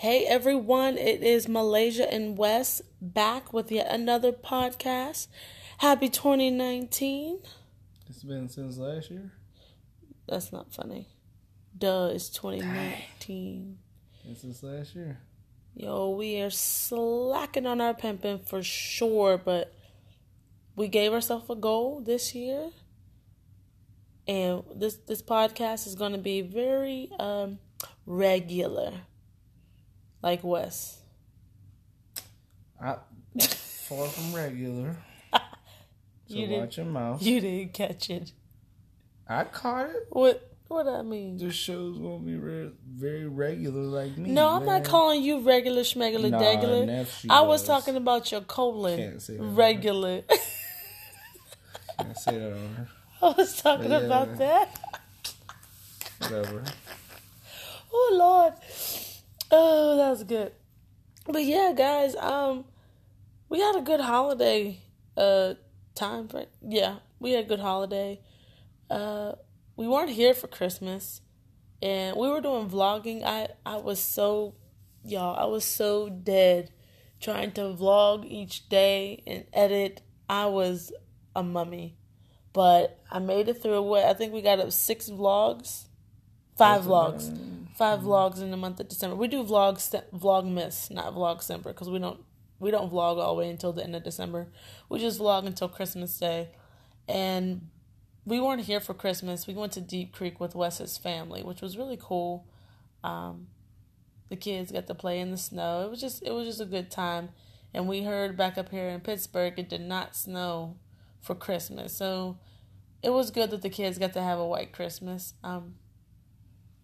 Hey everyone, it is Malaysia and Wes back with yet another podcast. Happy 2019. It's been since last year. That's not funny. Duh, it's 2019. And since last year. Yo, we are slacking on our pimping for sure, but we gave ourselves a goal this year. And this this podcast is going to be very um regular. Like Wes. I far from regular. So You didn't- watch your mouth. You didn't catch it. I caught it. What what I mean? This show's gonna be re- very regular like me. No, I'm not calling you regular schmegular Nah, degular. I was was. talking about your colon. Can't say that. Regular. Can't say that on her. I was talking yeah. about that. Whatever. Oh Lord. Oh, that was good. But yeah, guys, um we had a good holiday uh time for yeah, we had a good holiday. Uh we weren't here for Christmas and we were doing vlogging. I I was so y'all, I was so dead trying to vlog each day and edit. I was a mummy. But I made it through what I think we got up six vlogs. Five vlogs. Five vlogs in the month of December. We do vlogs vlogmas, not vlogcember, because we don't we don't vlog all the way until the end of December. We just vlog until Christmas Day. And we weren't here for Christmas. We went to Deep Creek with Wes's family, which was really cool. Um, the kids got to play in the snow. It was just it was just a good time. And we heard back up here in Pittsburgh it did not snow for Christmas. So it was good that the kids got to have a white Christmas. Um,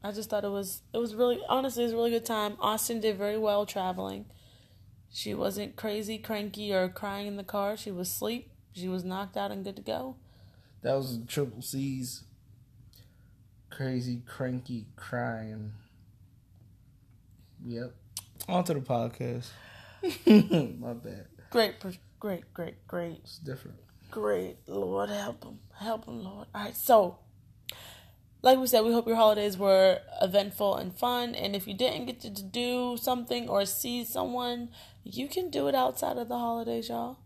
I just thought it was it was really honestly it was a really good time. Austin did very well traveling. She wasn't crazy, cranky, or crying in the car. She was asleep. She was knocked out and good to go. That was Triple C's crazy, cranky, crying. Yep. On to the podcast. My bad. Great, great, great, great, It's different. great. Lord help him, help him, Lord. All right, so like we said, we hope your holidays were eventful and fun. And if you didn't get to do something or see someone, you can do it outside of the holidays, y'all.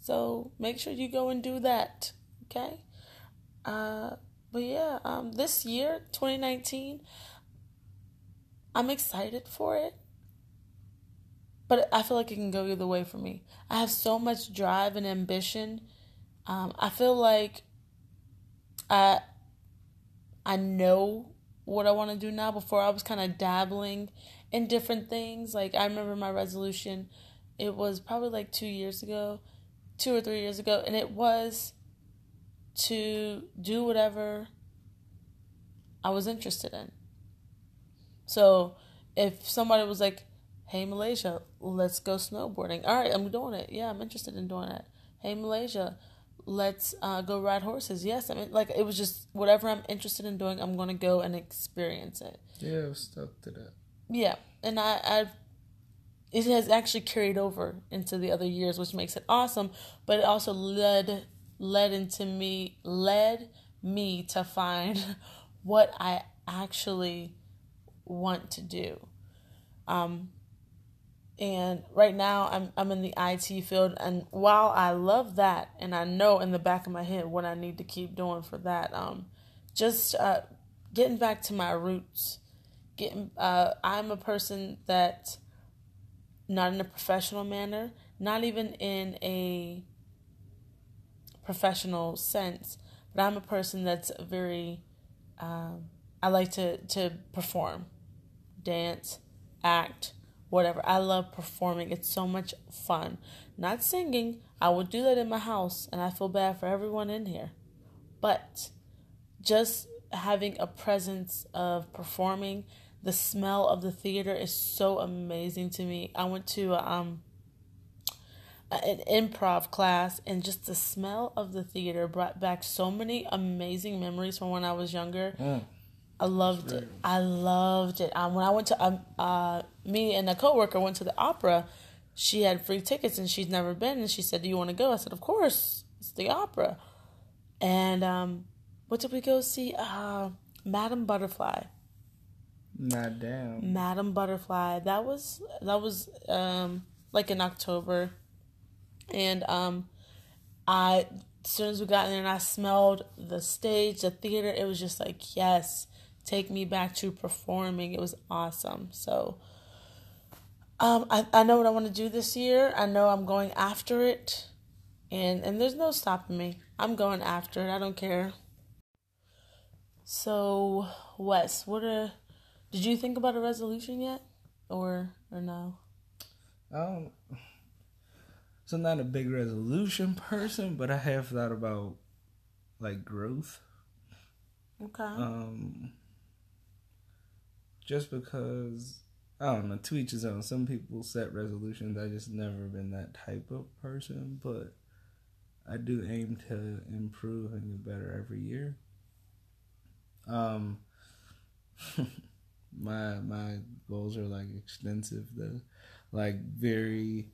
So make sure you go and do that. Okay. Uh, but yeah, um, this year, 2019, I'm excited for it. But I feel like it can go either way for me. I have so much drive and ambition. Um, I feel like I I know what I want to do now. Before I was kind of dabbling in different things. Like I remember my resolution. It was probably like two years ago, two or three years ago, and it was to do whatever I was interested in. So if somebody was like, "Hey Malaysia, let's go snowboarding," all right, I'm doing it. Yeah, I'm interested in doing it. Hey Malaysia, let's uh, go ride horses. Yes, I mean, like it was just whatever I'm interested in doing, I'm gonna go and experience it. Yeah, I was stuck to that. Yeah, and I, I, it has actually carried over into the other years, which makes it awesome. But it also led led into me led me to find what I actually want to do. Um, and right now I'm I'm in the IT field, and while I love that, and I know in the back of my head what I need to keep doing for that, um, just uh, getting back to my roots. Getting uh I'm a person that not in a professional manner, not even in a professional sense, but I'm a person that's very um I like to to perform, dance, act, whatever. I love performing. It's so much fun. Not singing. I would do that in my house and I feel bad for everyone in here. But just having a presence of performing the smell of the theater is so amazing to me i went to um an improv class and just the smell of the theater brought back so many amazing memories from when i was younger Mm. i loved it i loved it um, when i went to um, uh, me and a coworker went to the opera she had free tickets and she's never been and she said do you want to go i said of course it's the opera and um what did we go see uh madam butterfly Not damn. Madam Butterfly. That was that was um like in October, and um, I as soon as we got in there and I smelled the stage, the theater, it was just like yes, take me back to performing. It was awesome. So. Um, I, I know what I want to do this year. I know I'm going after it, and and there's no stopping me. I'm going after it. I don't care. So, Wes, what are did you think about a resolution yet, or or no? Um, so I'm not a big resolution person, but I have thought about like growth. Okay. Um, just because I don't know, to each his own. Some people set resolutions. I just never been that type of person, but I do aim to improve and get better every year. Um, my my goals are like extensive though, like very.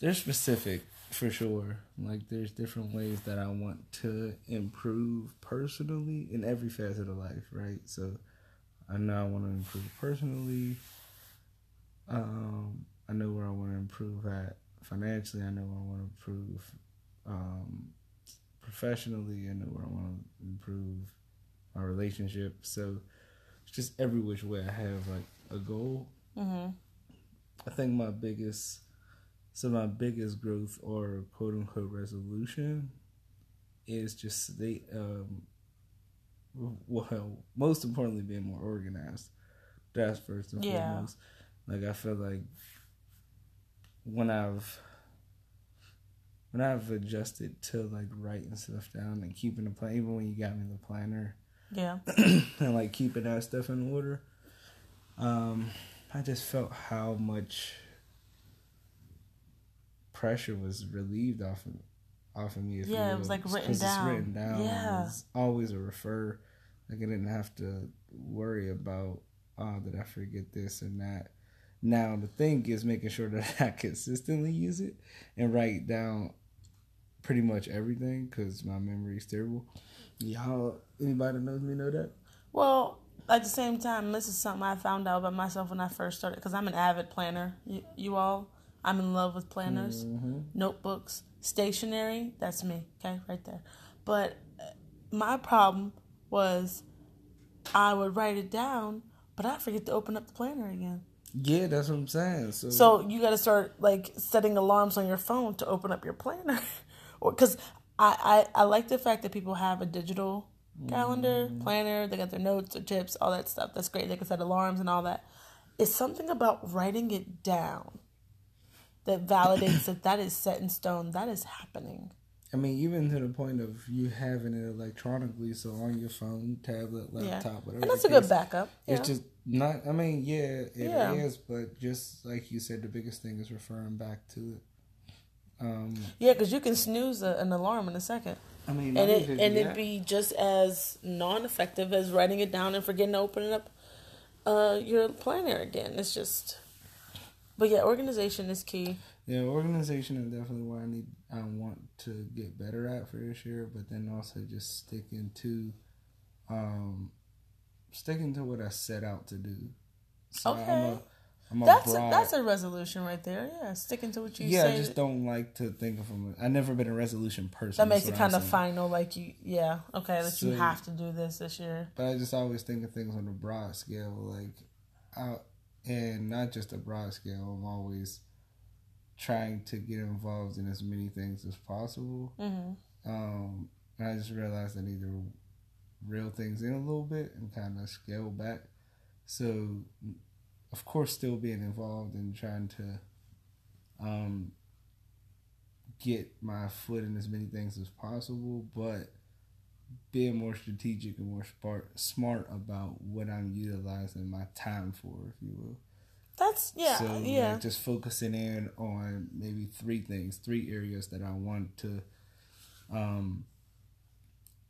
They're specific for sure. Like there's different ways that I want to improve personally in every facet of life, right? So I know I want to improve personally. Um, I know where I want to improve at financially. I know where I want to improve um, professionally. I know where I want to improve my relationship. So it's just every which way I have like a goal. Mm-hmm. I think my biggest, so my biggest growth or quote unquote resolution is just they um well most importantly being more organized. That's first and Yeah. foremost. Like I feel like when I've when I've adjusted to like writing stuff down and keeping the plan, even when you got me the planner Yeah. and like keeping that stuff in order, um, I just felt how much pressure was relieved off of off of me. If Yeah, it was, like, written down. It's written down. Yeah. It's always a refer. Like I didn't have to worry about oh did I forget this and that. Now the thing is making sure that I consistently use it and write down pretty much everything because my memory is terrible. Y'all, anybody knows me know that. Well, at the same time, this is something I found out about myself when I first started because I'm an avid planner. You, you all, I'm in love with planners, Mm-hmm. notebooks, stationery. That's me. Okay, right there. But uh, my problem was I would write it down, but I forget to open up the planner again. Yeah, that's what I'm saying. So, So you got to start like setting alarms on your phone to open up your planner, or because I, I I like the fact that people have a digital calendar planner. They got their notes, their tips, all that stuff. That's great. They can set alarms and all that. It's something about writing it down that validates that that is set in stone. That is happening. I mean, even to the point of you having it electronically, so on your phone, tablet, Yeah, laptop, whatever. and that's a good backup. Yeah. It's just not. I mean, yeah, it is, Yeah. but just like you said, the biggest thing is referring back to it. Um, yeah, because you can snooze a, an alarm in a second. I mean, and it and it'd be just as non-effective as writing it down and forgetting to open it up uh your planner again it's just but yeah organization is key Yeah, organization is definitely what I need. I want to get better at for this year, but then also just sticking to, um, sticking to what I set out to do. So I'm Okay. a, I'm a that's a, that's a resolution right there yeah sticking to what you yeah. I just don't like to think of them. I've never been a resolution person. that makes it what I'm kind of saying. final like you yeah okay that you have to do this this year But I just always think of things on a broad scale, like, out, and not just a broad scale. I'm always trying to get involved in as many things as possible. hmm Um, and I just realized I need to reel things in a little bit and kind of scale back. So, of course, still being involved and trying to um, get my foot in as many things as possible, but being more strategic and more smart, smart about what I'm utilizing my time for, if you will. that's yeah So yeah like, just focusing in on maybe three things, three areas that I want to um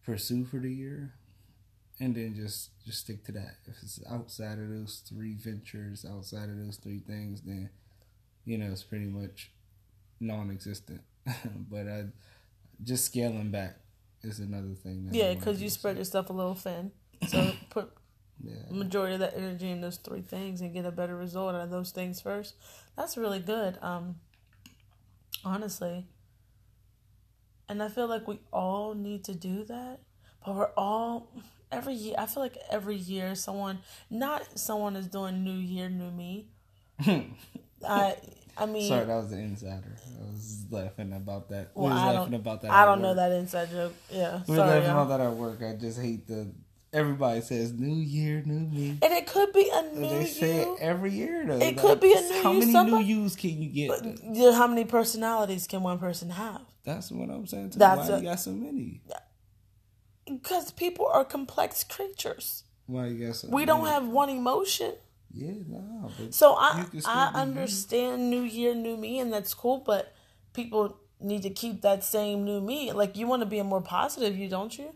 pursue for the year. And then just just stick to that. If it's outside of those three ventures, outside of those three things, then you know it's pretty much non-existent. but I just scaling back is another thing. That yeah because you spread yourself a little thin so put Yeah. majority of that energy in those three things and get a better result out of those things first. That's really good. Um honestly. And I feel like we all need to do that. But we're all every year I feel like every year someone not someone is doing new year, new me. I I mean Sorry, that was the insider. I was laughing about that. We well, was I laughing don't, about that. I don't know that inside joke. Yeah. We were Sorry. laughing y'all. about that at work. I just hate the. Everybody says New Year, New Me. And it could be a new they say it every year though. It could be a new How you, many somebody- new yous can you get? Yeah, How many personalities can one person have? That's what I'm saying. Too. That's Why a- you got so many? Because people are complex creatures. Why you got so We don't have one emotion. Yeah, no. So I I you. understand new year, new me, and that's cool. But people need to keep that same new me. Like you want to be a more positive, you don't you?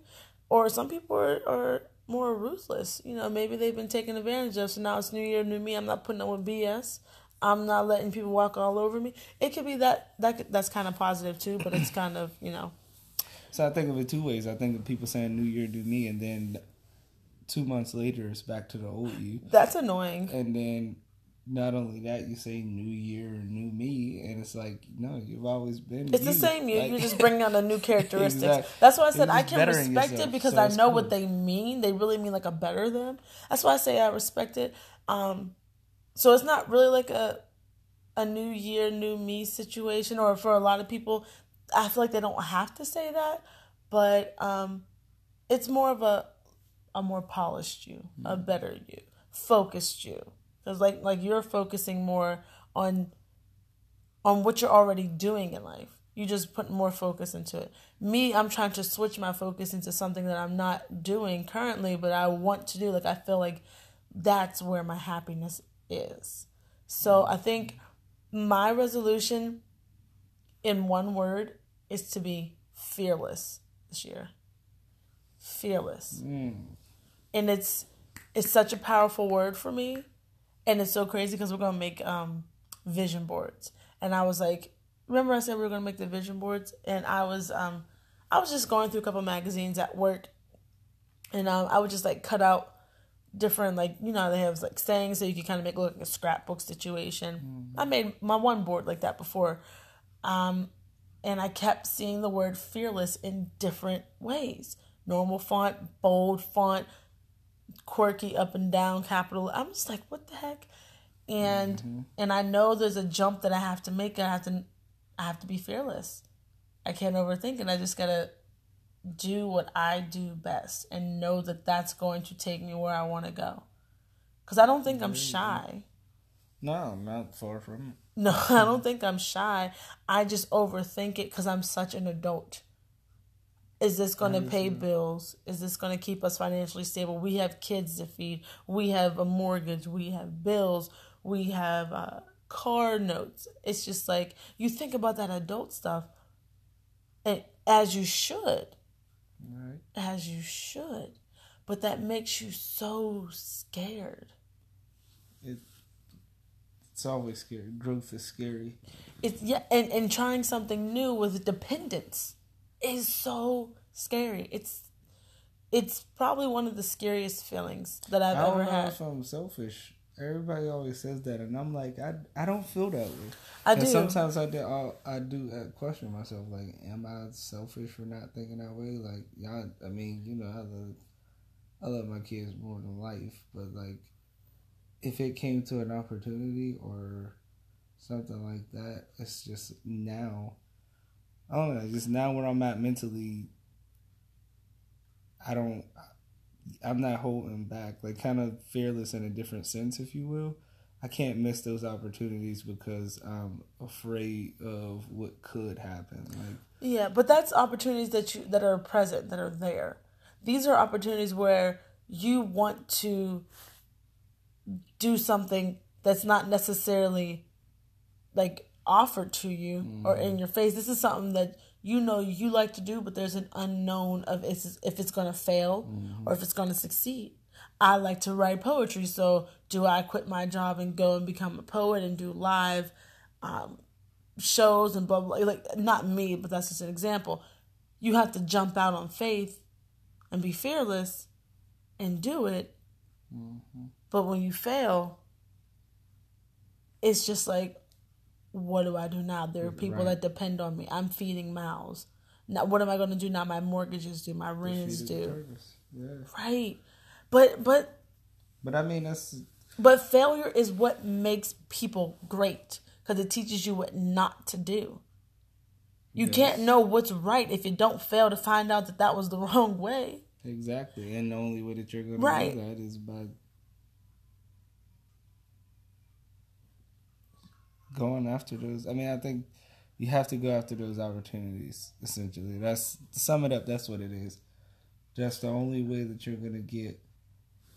Or some people are, are more ruthless. You know, maybe they've been taken advantage of. So now it's new year, new me. I'm not putting up with BS. I'm not letting people walk all over me. It could be that that that's kind of positive too, but it's kind of you know So I think of it two ways. I think of people saying New Year, New Me, and then two months later it's back to the old you. that's annoying. And then not only that, you say New Year, New Me, and it's like no, you've always been. It's the same you. Like- You're just bringing out a new characteristics. Exactly. That's why I said I can respect yourself, it because so I know cool. what they mean. They really mean like a better them. That's why I say I respect it. Um, so it's not really like a a new year, new me situation, or for a lot of people, I feel like they don't have to say that, but um, it's more of a a more polished you, a better you, focused you. Because like like you're focusing more on on what you're already doing in life. You just put more focus into it. Me, I'm trying to switch my focus into something that I'm not doing currently, but I want to do. Like I feel like that's where my happiness is. So I think my resolution in one word is to be fearless this year. Fearless. Mm. And it's it's such a powerful word for me. And it's so crazy because we're gonna make um vision boards. And I was like, remember I said we were gonna make the vision boards? And I was um I was just going through a couple magazines at work and um I would just like cut out different like you know they have like sayings so you can kind of make it look like a scrapbook situation. I made my one board like that before. Um and I kept seeing the word fearless in different ways. Normal font, bold font, quirky up and down capital. I'm just like, what the heck? And mm-hmm. and I know there's a jump that I have to make. I have to I have to be fearless. I can't overthink it. I just gotta do what I do best and know that that's going to take me where I want to go. Cause I don't think I'm shy. No, not far from it. No, I don't think I'm shy. I just overthink it because I'm such an adult. Is this going to pay bills? Is this going to keep us financially stable? We have kids to feed. We have a mortgage. We have bills. We have uh, car notes. It's just like you think about that adult stuff, and as you should, Right. as you should, but that makes you so scared. It, it's always scary. Growth is scary. it's yeah and, and trying something new with dependence is so scary it's it's probably one of the scariest feelings that i've I don't ever know had if I'm selfish. Everybody always says that, and I'm like, I, I don't feel that way. i do sometimes I do, I'll, I do uh, question myself, like, am I selfish for not thinking that way? Like, y'all, I mean, you know, I love, I love my kids more than life, but like, if it came to an opportunity or something like that, it's just now. I don't know, just now where I'm at mentally. I don't. I'm not holding back, like kind of fearless in a different sense, if you will. I can't miss those opportunities because I'm afraid of what could happen. Like, yeah but that's opportunities that you that are present that are there these are opportunities where you want to do something that's not necessarily like offered to you or in your face. This is something that you know you like to do but there's an unknown of if it's going to fail or if it's going to succeed. I like to write poetry so do i quit my job and go and become a poet and do live um, shows and blah blah? Like not me but that's just an example. You have to jump out on faith and be fearless and do it. Mm-hmm. But when you fail, it's just like, what do I do now? There are people Right. that depend on me. I'm feeding mouths. Now, what am I going to do now? My mortgages due, my rent is due. Yeah. Right. But but But I mean, that's but failure is what makes people great because it teaches you what not to do. You Yes. can't know what's right if you don't fail to find out that that was the wrong way. exactly, and the only way that you're going Right. to do that is by going after those. I mean, I think you have to go after those opportunities. Essentially, that's to sum it up. That's what it is. That's the only way that you're going to get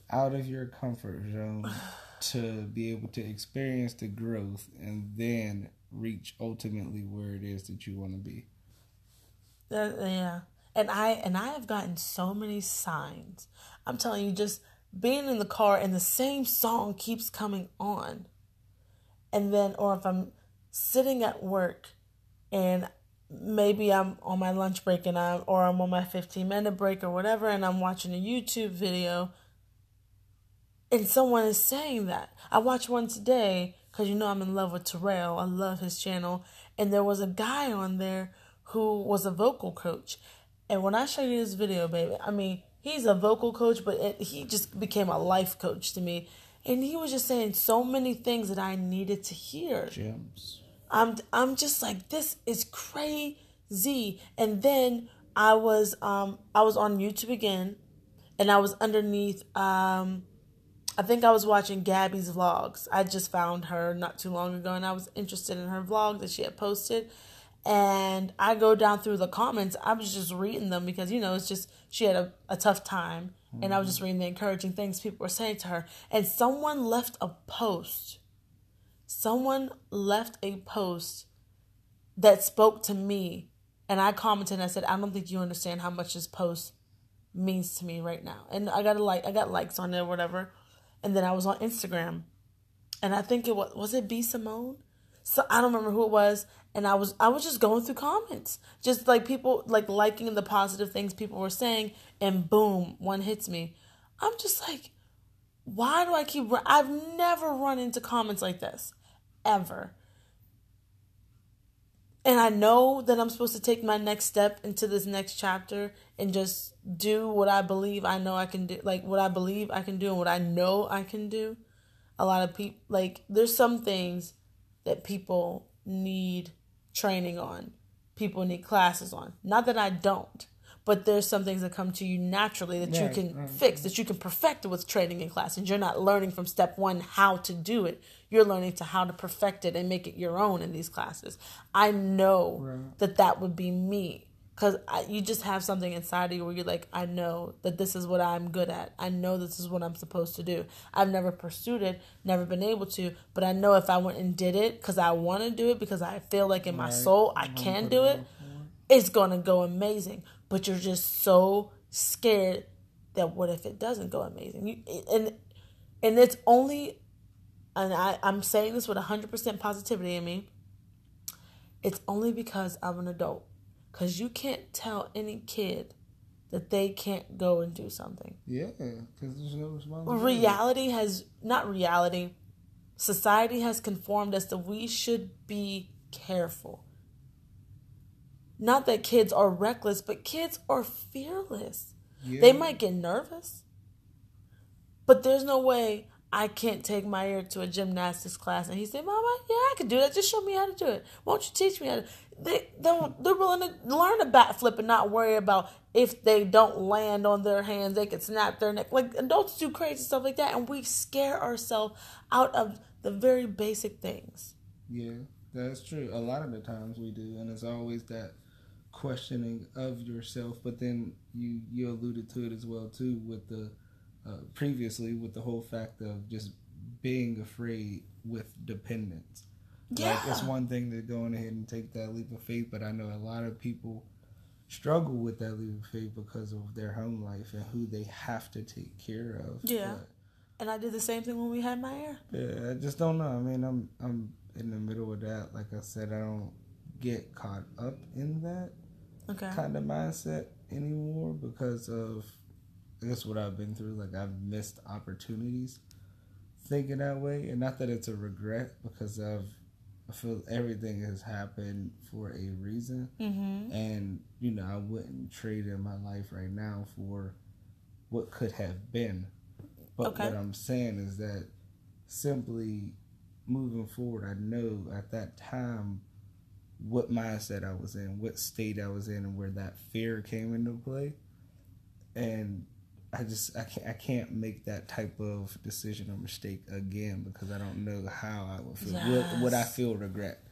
out of your comfort zone to be able to experience the growth and then reach ultimately where it is that you want to be. Uh, yeah. And I and I have gotten so many signs. I'm telling you, just being in the car and the same song keeps coming on. And then or if I'm sitting at work and maybe I'm on my lunch break and I'm or I'm on my 15 minute break or whatever and I'm watching a YouTube video and someone is saying that. I watched one today because you know I'm in love with Terrell. I love his channel. And there was a guy on there who was a vocal coach. And when I show you this video, baby, I mean, he's a vocal coach, but it, he just became a life coach to me. And he was just saying so many things that I needed to hear. Gems. I'm I'm just like this is crazy. And then I was um I was on YouTube again, and I was underneath um I think I was watching Gabby's vlogs. I just found her not too long ago, and I was interested in her vlog that she had posted. And I go down through the comments. I was just reading them because you know it's just she had a, a tough time, and I was just reading the encouraging things people were saying to her. And someone left a post someone left a post that spoke to me and I commented and I said, I don't think you understand how much this post means to me right now. And I got a like I got likes on it or whatever. And then I was on Instagram and I think it was was it B Simone? So I don't remember who it was. And I was I was just going through comments. Just like people like liking the positive things people were saying and boom, one hits me. I'm just like why do I keep run- I've never run into comments like this ever. And I know that I'm supposed to take my next step into this next chapter and just do what I believe I know I can do, like what I believe I can do and what I know I can do. A lot of people, like, there's some things that people need training on, people need classes on. Not that I don't, but there's some things that come to you naturally that you can right. fix, that you can perfect with training in classes. You're not learning from step one how to do it. You're learning to how to perfect it and make it your own in these classes. I know Right. that that would be me because you just have something inside of you where you're like, I know that this is what I'm good at. I know this is what I'm supposed to do. I've never pursued it, never been able to, but I know if I went and did it because I want to do it, because I feel like in my soul I can do it it, on forward. it's going to go amazing. But you're just so scared that what if it doesn't go amazing? You, and and it's only, and I, I'm saying this with 100% positivity in me, it's only because I'm an adult. Because you can't tell any kid that they can't go and do something. Yeah, because there's no responsibility. Reality has, not reality, society has conformed us that we should be careful. Not that kids are reckless, but kids are fearless. Yeah. They might get nervous, but there's no way I can't take my ear to a gymnastics class and he said, "Mama, yeah, I can do that. Just show me how to do it. Won't you teach me how to?" They they're, they're willing to learn a backflip and not worry about if they don't land on their hands, they could snap their neck. Like adults do crazy stuff like that, and we scare ourselves out of the very basic things. Yeah, that's true. A lot of the times we do, and it's always that questioning of yourself. But then you you alluded to it as well too with the uh, previously with the whole fact of just being afraid with dependence. Like it's one thing to go ahead and take that leap of faith, but I know a lot of people struggle with that leap of faith because of their home life and who they have to take care of. Yeah. And I did the same thing when we had my hair. Yeah, I just don't know. I mean, I'm I'm in the middle of that. Like I said, I don't get caught up in that Okay. kind of mindset anymore because of I guess what I've been through. Like I've missed opportunities thinking that way, and not that it's a regret because I've I feel everything has happened for a reason, Mm-hmm. and you know I wouldn't trade in my life right now for what could have been. But Okay. what I'm saying is that simply moving forward, I know at that time what mindset I was in, what state I was in, and where that fear came into play. And I just I can't I can't make that type of decision or mistake again because I don't know how I would feel. Would, would I feel regret?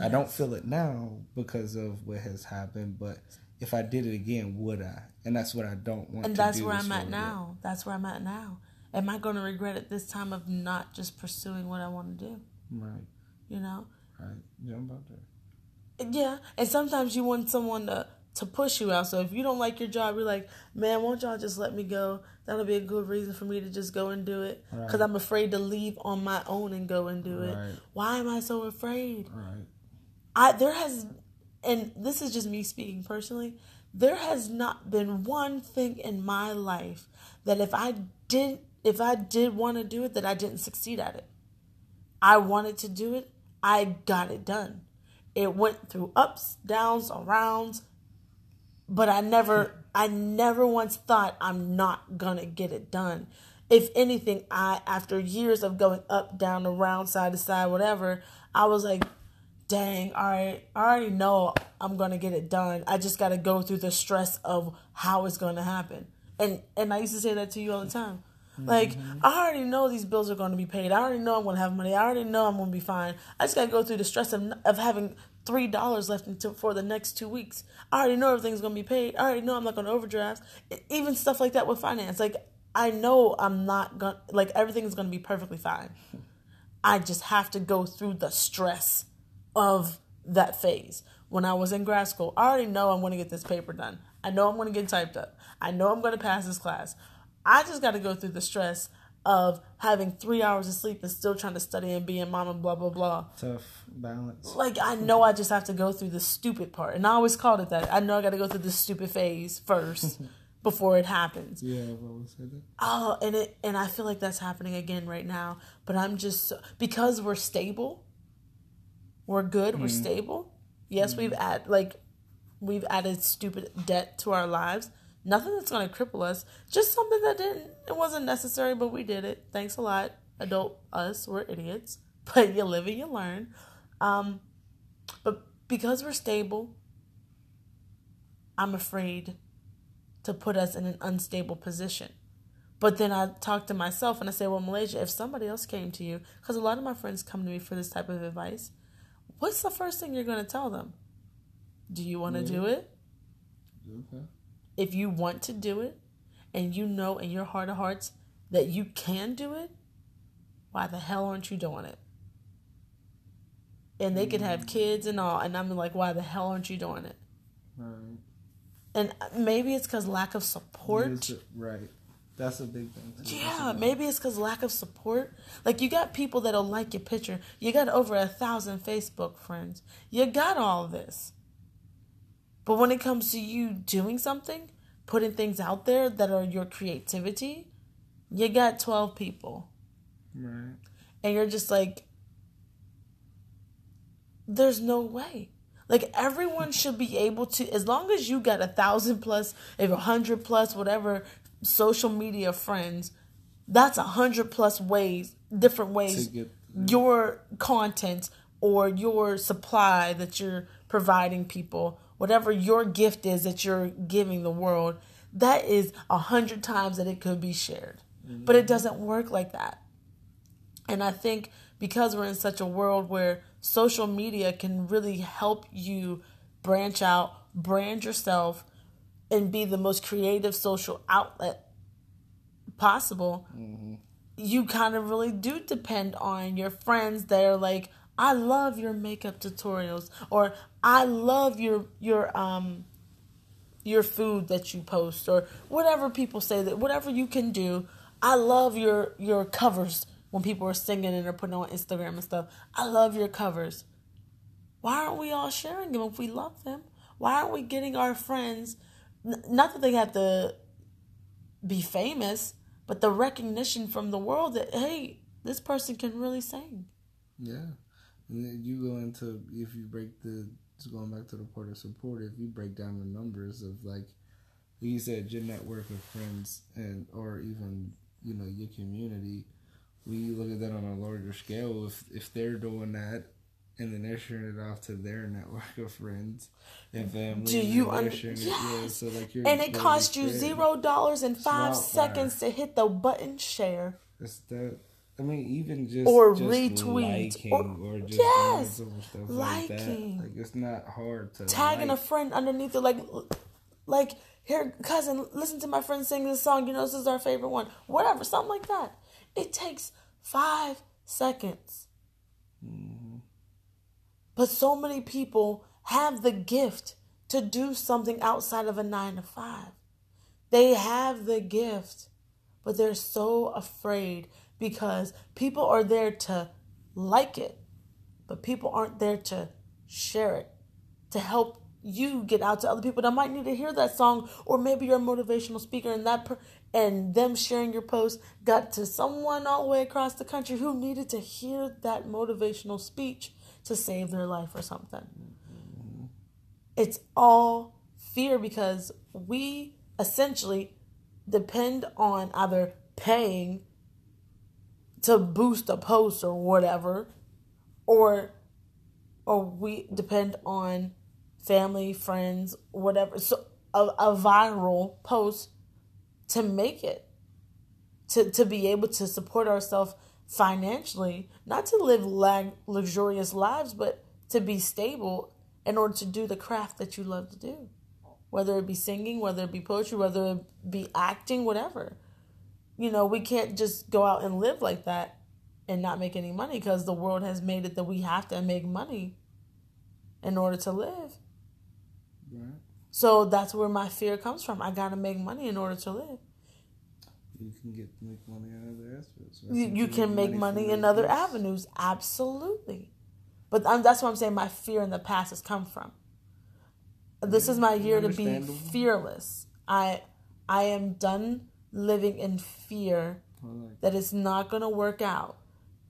I don't feel it now because of what has happened, but if I did it again, would I? And that's what I don't want. And that's where I'm at now. That's where I'm at now. Am I going to regret it this time of not just pursuing what I want to do? Right, You know? right. Jump out there. Yeah. And sometimes you want someone to to push you out. So if you don't like your job, you're like, man, won't y'all just let me go? That'll be a good reason for me to just go and do it. Because Right. I'm afraid to leave on my own and go and do it. Why am I so afraid? Right. I there has and this is just me speaking personally, there has not been one thing in my life that if I did if I did want to do it that I didn't succeed at it. I wanted to do it, I got it done. It went through ups, downs, arounds, but I never I never once thought I'm not gonna get it done. If anything, I after years of going up, down, around, side to side, whatever, I was like, dang, all right, I already know I'm gonna get it done. I just gotta go through the stress of how it's gonna happen. And and I used to say that to you all the time. Like, I already know these bills are gonna be paid. I already know I'm gonna have money. I already know I'm gonna be fine. I just gotta go through the stress of, of having three dollars left until for the next two weeks. I already know everything's gonna be paid. I already know I'm not gonna overdraft. Even stuff like that with finance. Like I know I'm not gonna like everything's gonna be perfectly fine. I just have to go through the stress of that phase. When I was in grad school, I already know I'm to get this paper done. I know I'm to get typed up. I know I'm to pass this class. I just got to go through the stress of having three hours of sleep and still trying to study and be a mom and blah, blah, blah. Tough balance. Like, I know I just have to go through the stupid part. And I always called it that. I know I got to go through the stupid phase first before it happens. Yeah, I've always said that. Oh, and it and I feel like that's happening again right now. But I'm just because we're stable, we're good, we're mm-hmm. stable. Yes, we've mm-hmm. add like we've added stupid debt to our lives. Nothing that's gonna cripple us. Just something that didn't it wasn't necessary, but we did it. Thanks a lot, adult us. We're idiots, but you live and you learn. Um, but because we're stable, I'm afraid to put us in an unstable position. But then I talk to myself and I say, well, Malaysia, if somebody else came to you, because a lot of my friends come to me for this type of advice, what's the first thing you're going to tell them? Do you want to do it? Okay. If you want to do it and you know in your heart of hearts that you can do it, why the hell aren't you doing it? And they could have mm. kids and all, and I'm like, why the hell aren't you doing it? Right. And uh, maybe it's because lack of support. It's a- right. That's a big thing. too. Yeah, maybe it's because lack of support. Like you got people that'll like your picture. You got over a thousand Facebook friends. You got all this. But when it comes to you doing something, putting things out there that are your creativity, you got twelve people, Right. and you're just like, there's no way. Like everyone should be able to, as long as you got a thousand plus, if a hundred plus, whatever social media friends, that's a hundred plus ways, different ways To get- your content or your supply that you're providing people, whatever your gift is that you're giving the world, that is a hundred times that it could be shared. Mm-hmm. But it doesn't work like that. And I think because we're in such a world where social media can really help you branch out, brand yourself, and be the most creative social outlet possible, mm-hmm. you kind of really do depend on your friends that are like, I love your makeup tutorials or I love your your um your food that you post or whatever people say that whatever you can do. I love your your covers when people are singing and they're putting on Instagram and stuff. I love your covers. Why aren't we all sharing them if we love them? Why aren't we getting our friends? Not that they have to be famous, but the recognition from the world that hey, this person can really sing. Yeah, and then you go into if you break the going back to the part of support. If you break down the numbers of like you said, your network of friends and or even you know your community, we look at that on a larger scale. If if they're doing that and then they're sharing it off to their network of friends and family. Do you and they're un- it- yes. yeah, so like And it costs you zero dollars and five seconds to hit the button share. It's that. I mean, even just Or just retweet, liking or- or, just yes, stuff like that. liking. Like it's not hard to tagging like. a friend underneath it, like, like here, cousin, listen to my friend sing this song. You know, this is our favorite one. Whatever, something like that. It takes five seconds. Mm-hmm. But so many people have the gift to do something outside of a nine to five. They have the gift, but they're so afraid because people are there to like it, but people aren't there to share it, to help you get out to other people that might need to hear that song, or maybe you're a motivational speaker and that per- and them sharing your post got to someone all the way across the country who needed to hear that motivational speech to save their life or something. It's all fear because we essentially depend on either paying to boost a post or whatever or or we depend on family, friends, whatever. So a, a viral post to make it to to be able to support ourselves financially, not to live lag, luxurious lives, but to be stable in order to do the craft that you love to do. Whether it be singing, whether it be poetry, whether it be acting, whatever. You know, we can't just go out and live like that and not make any money because the world has made it that we have to make money in order to live. Right. So that's where my fear comes from. I gotta make money in order to live. You can get make money in other aspects. You, you can make from money in other gifts. avenues, absolutely. But I'm, that's what I'm saying. My fear in the past has come from. This is my year to be fearless. I I am done living in fear like. that it's not gonna work out.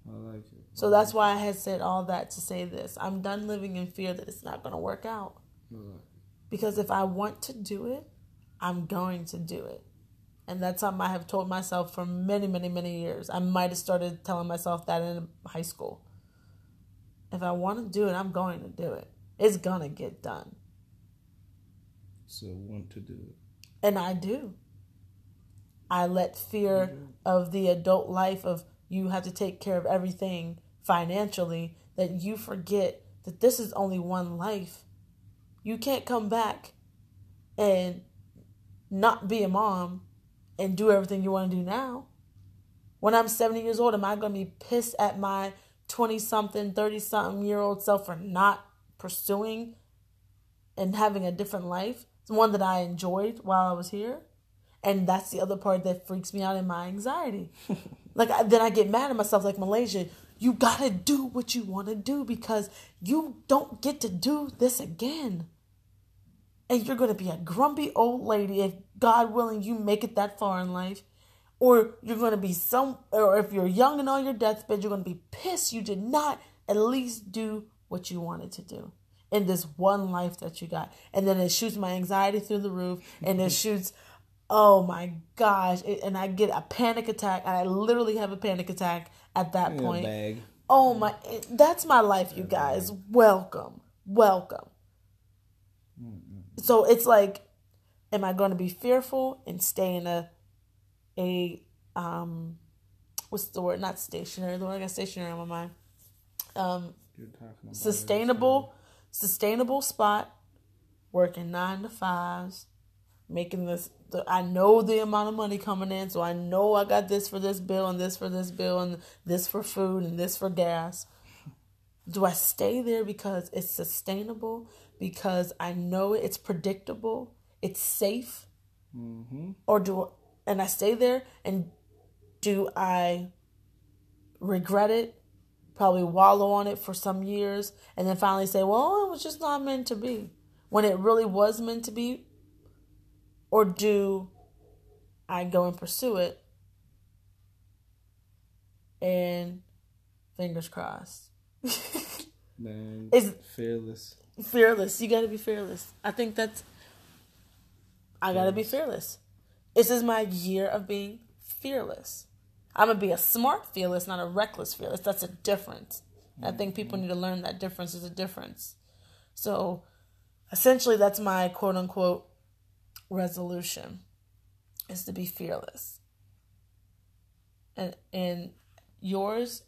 I like it. So that's why I had said all that to say this. I'm done living in fear that it's not gonna work out. I like it. Because if I want to do it, I'm going to do it. And that's something I have told myself for many, many, many years. I might have started telling myself that in high school. If I want to do it, I'm going to do it. It's going to get done. So want to do it. And I do. I let fear mm-hmm. of the adult life of you have to take care of everything financially that you forget that this is only one life. You can't come back and not be a mom and do everything you want to do now. When I'm 70 years old, am I going to be pissed at my 20 something, 30 something year old self for not pursuing and having a different life? It's one that I enjoyed while I was here. And that's the other part that freaks me out in my anxiety. like, I, then I get mad at myself, like Malaysia, you gotta do what you wanna do because you don't get to do this again. And you're gonna be a grumpy old lady if, God willing, you make it that far in life. Or you're gonna be some, or if you're young and on your deathbed, you're gonna be pissed you did not at least do what you wanted to do in this one life that you got. And then it shoots my anxiety through the roof and it shoots, oh my gosh. And I get a panic attack. I literally have a panic attack at that In point. Oh my, it- that's my life, you guys. Welcome. Welcome. So it's like, am I going to be fearful and stay in a, a, um, what's the word? Not stationary. The word I got stationary on my mind. Um, sustainable sustainable spot working nine to fives making this the, i know the amount of money coming in so i know i got this for this bill and this for this bill and this for food and this for gas. Do i stay there because it's sustainable because i know it, it's predictable it's safe? Mhm. or do and i stay there and do i regret it probably wallow on it for some years and then finally say well it was just not meant to be. When it really was meant to be or do I go and pursue it. And fingers crossed. Man, Is- fearless. fearless. You gotta be fearless. I think that's. I gotta be fearless. This is my year of being fearless. I'm gonna be a smart fearless, not a reckless fearless. That's a difference. I think people mm-hmm. need to learn that difference is a difference. So, essentially, that's my quote unquote resolution is to be fearless. And and yours,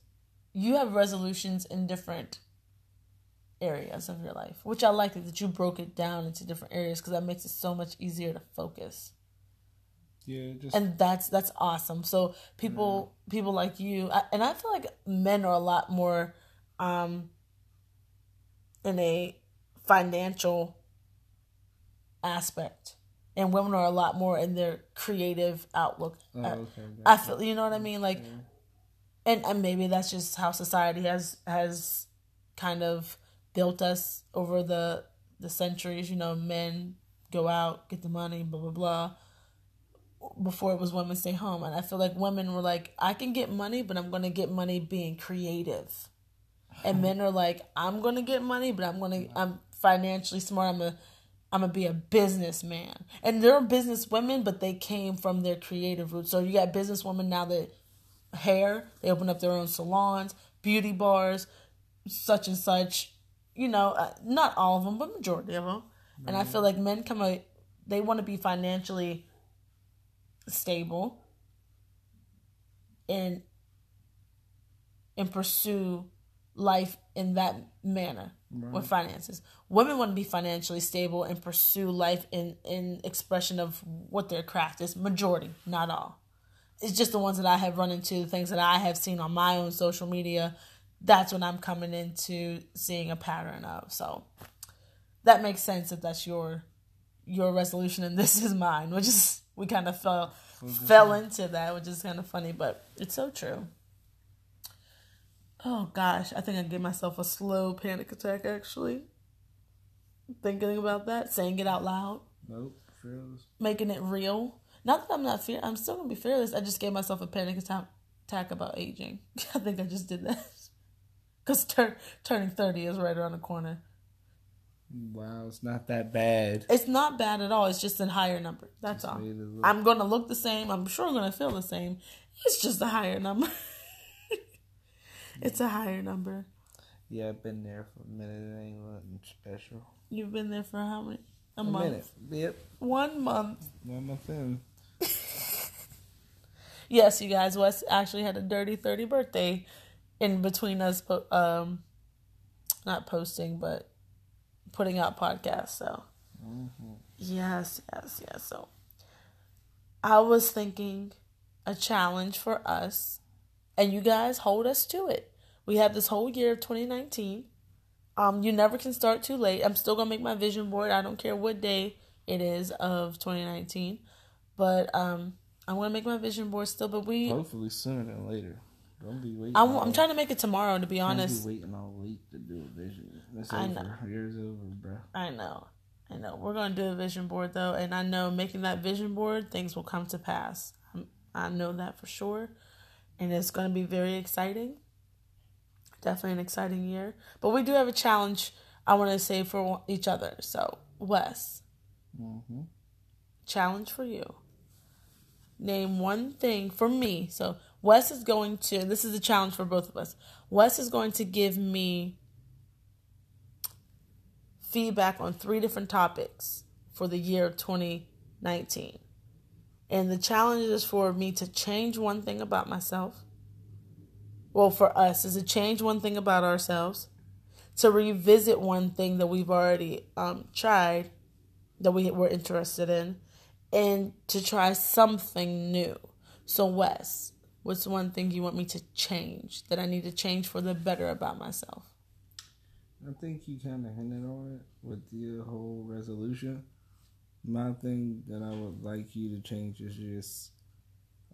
you have resolutions in different areas of your life, which I like that you broke it down into different areas because that makes it so much easier to focus. Yeah, just And that's that's awesome. So people people like you, and I feel like men are a lot more um in a financial aspect, and women are a lot more in their creative outlook. oh, I- okay. I feel you know what I mean, like, and and maybe that's just how society has has kind of built us over the the centuries. You know, men go out, get the money, blah blah blah. Before it was women stay home, and I feel like women were like, I can get money, but I'm gonna get money being creative, and men are like, I'm gonna get money, but I'm gonna I'm financially smart. I'm a I'm gonna be a businessman, and they're business women, but they came from their creative roots. So you got businesswomen now that hair, they open up their own salons, beauty bars, such and such. You know, uh, not all of them, but majority of them. And I feel like men come a, they want to be financially stable and and pursue life in that manner with finances. Women want to be financially stable and pursue life in in expression of what their craft is. Majority, not all. It's just the ones that I have run into, the things that I have seen on my own social media. That's what I'm coming into seeing a pattern of. So that makes sense if that's your your resolution and this is mine, which is we kind of fell fell into that, which is kind of funny, but it's so true. Oh gosh, I think I gave myself a slow panic attack actually. Thinking about that, saying it out loud, Nope, fearless. making it real. Not that I'm not fear I'm still gonna be fearless. I just gave myself a panic attack about aging. I think I just did that. Cause tur- turning thirty is right around the corner. Wow, it's not that bad. It's not bad at all. It's just a higher number. That's all. look- I'm gonna look the same. I'm sure I'm gonna feel the same. It's just a higher number. it's a higher number. Yeah, I've been there for a minute. It ain't nothing special. You've been there for how many? A, A month. minute. Yep. One month. One month in. Yes, you guys. Wes actually had a dirty thirty birthday in between us. po- Um, not posting, but putting out podcasts. So yes, yes, yes. So I was thinking a challenge for us, and you guys hold us to it. We have this whole year of 2019. Um, you never can start too late. I'm still gonna make my vision board. I don't care what day it is of 2019, but um, I'm gonna make my vision board still. But we, Hopefully sooner than later. Don't be waiting. I'm, I'm trying to make it tomorrow. To be don't honest, be waiting all week to do a vision. It's I over. know. Year's over, bro. I know. I know. We're going to do a vision board though, and I know making that vision board, things will come to pass. I'm, I know that for sure. And it's going to be very exciting. Definitely an exciting year. But we do have a challenge I want to say for each other. So, Wes, Mm-hmm. challenge for you. Name one thing for me. So, Wes is going to, this is a challenge for both of us. Wes is going to give me feedback on three different topics for the year 2019. And the challenge is for me to change one thing about myself. Well, for us, is to change one thing about ourselves, to revisit one thing that we've already um, tried that we were interested in, and to try something new. So, Wes, what's one thing you want me to change that I need to change for the better about myself? I think you kind of hinted on it with the whole resolution. My thing that I would like you to change is just,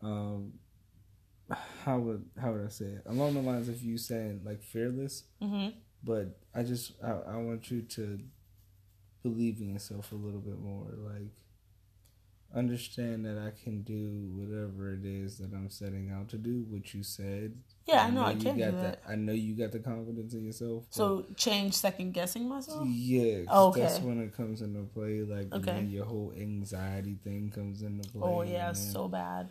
um, how would how would I say it? Along the lines of you saying like fearless, Mm-hmm. but I just I, I want you to believe in yourself a little bit more. Like, understand that I can do whatever it is that I'm setting out to do. What you said. Yeah, I know I you can got do that. that. I know you got the confidence in yourself. So change second guessing myself. Yeah, 'cause Okay. that's when it comes into play. Like Okay. when your whole anxiety thing comes into play. Oh yeah, so bad.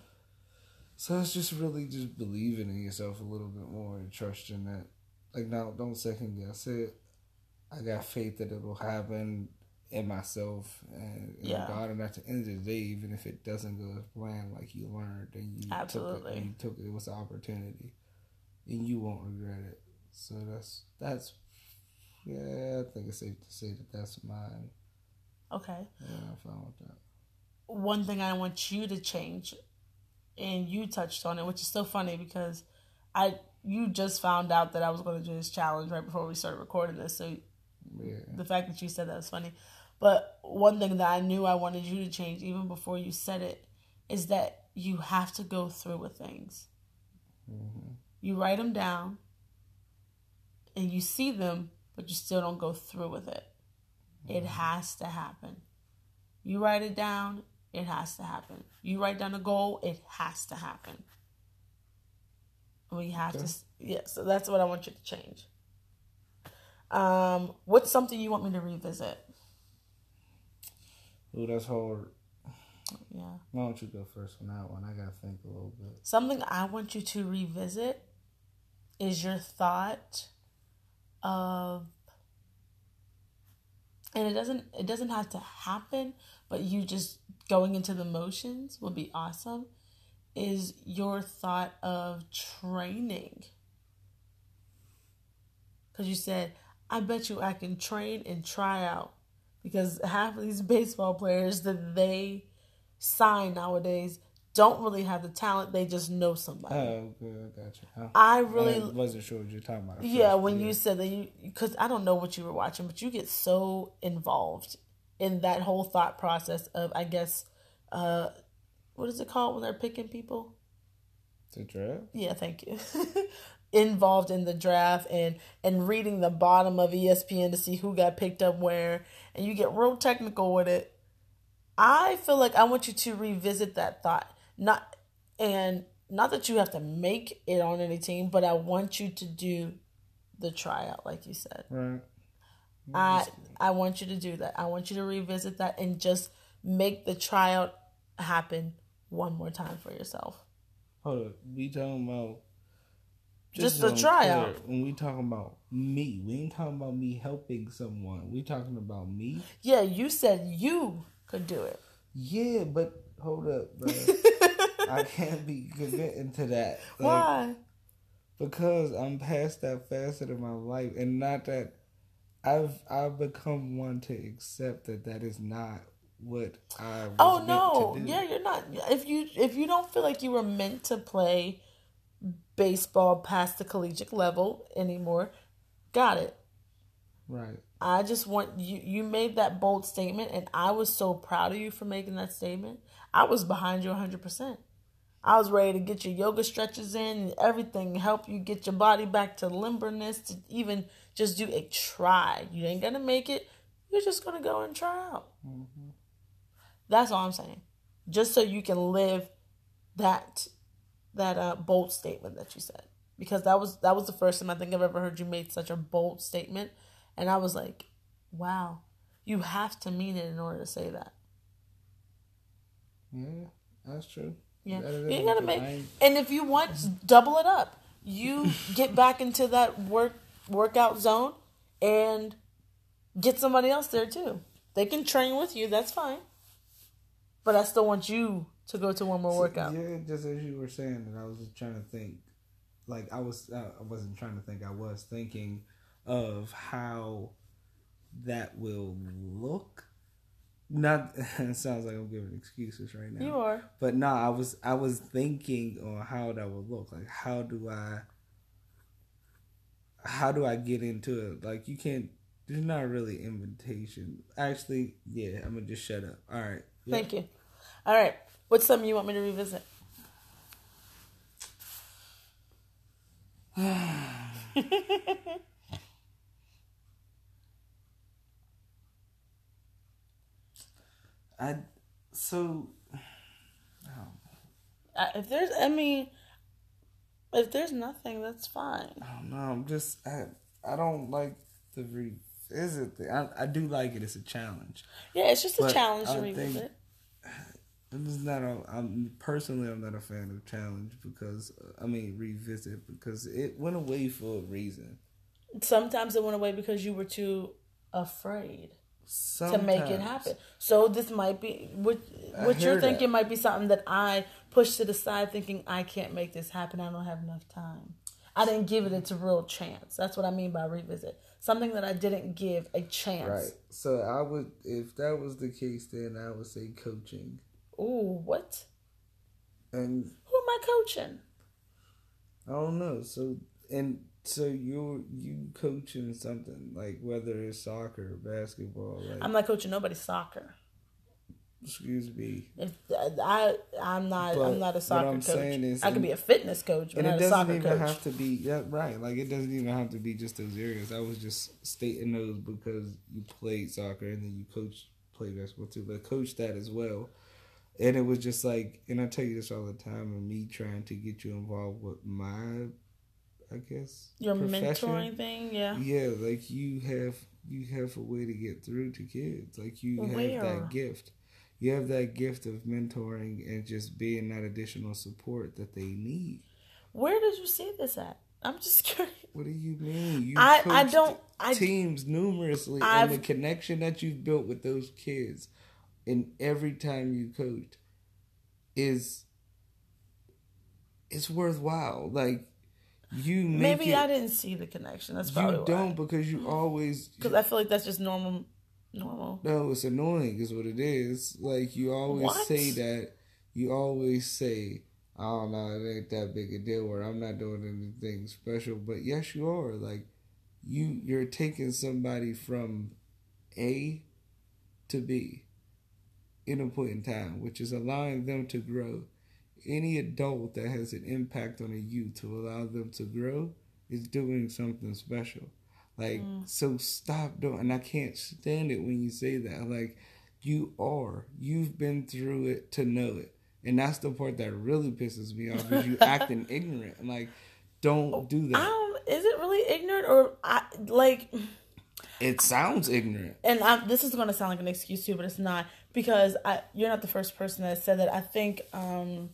So it's just really just believing in yourself a little bit more and trusting that. Like now, don't second guess it. I got faith that it'll happen in myself and in Yeah. God. And at the end of the day, even if it doesn't go as planned, like you learned and you Absolutely. took it, you took it, it was an opportunity, and you won't regret it. So that's that's yeah. I think it's safe to say that that's mine. Okay. Yeah, I'm fine with that. one thing I want you to change, and you touched on it, which is so funny because I you just found out that I was going to do this challenge right before we started recording this. So Yeah. the fact that you said that was funny. But one thing that I knew I wanted you to change even before you said it is that you have to go through with things. hmm You write them down and you see them, but you still don't go through with it. It has to happen. You write it down, it has to happen. You write down a goal, it has to happen. We have Okay. to, yeah. So that's what I want you to change. Um, what's something you want me to revisit? Ooh, that's hard. Yeah, Why don't you go first on that one? I gotta think a little bit. something I want you to revisit is your thought of and it doesn't it doesn't have to happen but you just going into the motions would be awesome is your thought of training because you said i bet you i can train and try out because half of these baseball players that they sign nowadays don't really have the talent they just know somebody Oh, good, I. Huh? i really I wasn't sure what you're talking about. yeah, when yeah. you said that you, because I don't know what you were watching, but you get so involved in that whole thought process of, I guess, uh, what is it called when they're picking people? the draft. Yeah, thank you. involved in the draft and and reading the bottom of ESPN to see who got picked up where, and you get real technical with it. I feel like I want you to revisit that thought, not and not that you have to make it on any team, but I want you to do the tryout, like you said. Right. I I want you to do that. I want you to revisit that and just make the tryout happen one more time for yourself. Hold up. We talking about Just so the tryout. clear, When we talking about me, we ain't talking about me helping someone. We talking about me. Yeah, you said you could do it. Yeah, but hold up, bro. I can't be committing to that. Like, Why? because I'm past that facet of my life, and not that I've I've become one to accept that that is not what I. Was Oh no. Yeah, you're not if you if you don't feel like you were meant to play baseball past the collegiate level anymore, got it. right. I just want you you made that bold statement and I was so proud of you for making that statement. I was behind you 100%. I was ready to get your yoga stretches in and everything, help you get your body back to limberness to even just do a try. You ain't to make it. You're just to go and try out. That's all I'm saying. Just so you can live that that uh, bold statement that you said because that was that was the first time I think I've ever heard you make such a bold statement and I was like, wow, you have to mean it in order to say that. Yeah, that's true. Yeah, you gotta make. And if you want, double it up. You get back into that work workout zone and get somebody else there too. They can train with you. That's fine. But I still want you to go to one more workout. Yeah, just as you were saying, and I was just trying to think. Like I was, uh, I wasn't trying to think. I was thinking of how that will look. Not it sounds like I'm giving excuses right now. You are. But no, I was I was thinking on how that would look. Like how do I how do I get into it? Like you can't there's not really invitation. Actually, yeah, I'm gonna just shut up. All right. Yeah. Thank you. All right. What's something you want me to revisit? I so I, if there's, I mean, if there's nothing, that's fine. I don't know. I'm just I I don't like the revisit thing. I I do like it. It's a challenge. Yeah, it's just a challenge to revisit. I'm just not a. I'm personally I'm not a fan of challenge because I mean revisit because it went away for a reason. Sometimes it went away because you were too afraid Sometimes, to make it happen. So this might be what I what you're thinking that. might be something that I pushed to the side, thinking I can't make this happen. I don't have enough time. I didn't give it its real chance. That's what I mean by revisit. Something that I didn't give a chance. Right. So I would, if that was the case, then I would say coaching. Ooh, what? And Who am I coaching? I don't know. So and so you're you coaching something like whether it's soccer, basketball, like I'm not coaching nobody's soccer. Excuse me. If I, I'm not, But I'm not a soccer coach. is- I could be a fitness coach, but And it doesn't soccer even coach. have to be yeah, right. Like it doesn't even have to be just those areas. I was just stating those because you played soccer and then you coach play basketball too, but coach that as well. And it was just like, and I tell you this all the time, and me trying to get you involved with my, I guess Your profession. mentoring thing, yeah. Yeah, like you have you have a way to get through to kids. Like you have Where? that gift. You have that gift of mentoring and just being that additional support that they need. Where did you see this at? I'm just curious. What do you mean? You I- I don't- I- teams numerously, I've- and the connection that you've built with those kids, and every time you coached, is it's worthwhile. Like you make Maybe it. I didn't see the connection. That's probably you don't because you always Because I feel like that's just normal. Normal. No, it's annoying, is what it is. Like you always What? say that. You always say, "I don't know, it ain't that big a deal," or "I'm not doing anything special." But yes, you are. Like you, you're taking somebody from A to B in a point in time, which is allowing them to grow. Any adult that has an impact on a youth to allow them to grow is doing something special. Like, so stop doing, and I can't stand it when you say that. Like, you are, you've been through it to know it. And that's the part that really pisses me off is you acting ignorant. Like, don't do that. don't. Is it really ignorant or I like? It sounds ignorant. And I, this is going to sound like an excuse too, but it's not because I. You're not the first person that said that. I think um,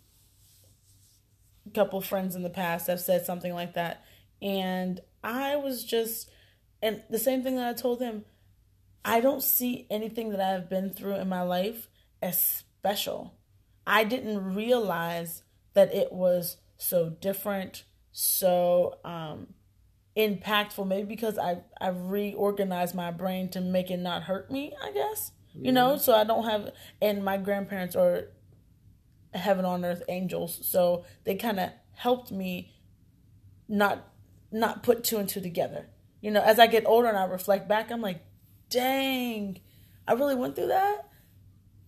a couple friends in the past have said something like that, and I was just, and the same thing that I told them. I don't see anything that I've been through in my life as special. I didn't realize that it was so different, so um, impactful. Maybe because I I reorganized my brain to make it not hurt me. I guess you know, so I don't have. And my grandparents are heaven on earth angels, so they kind of helped me not not put two and two together. You know, as I get older and I reflect back, I'm like, dang, I really went through that.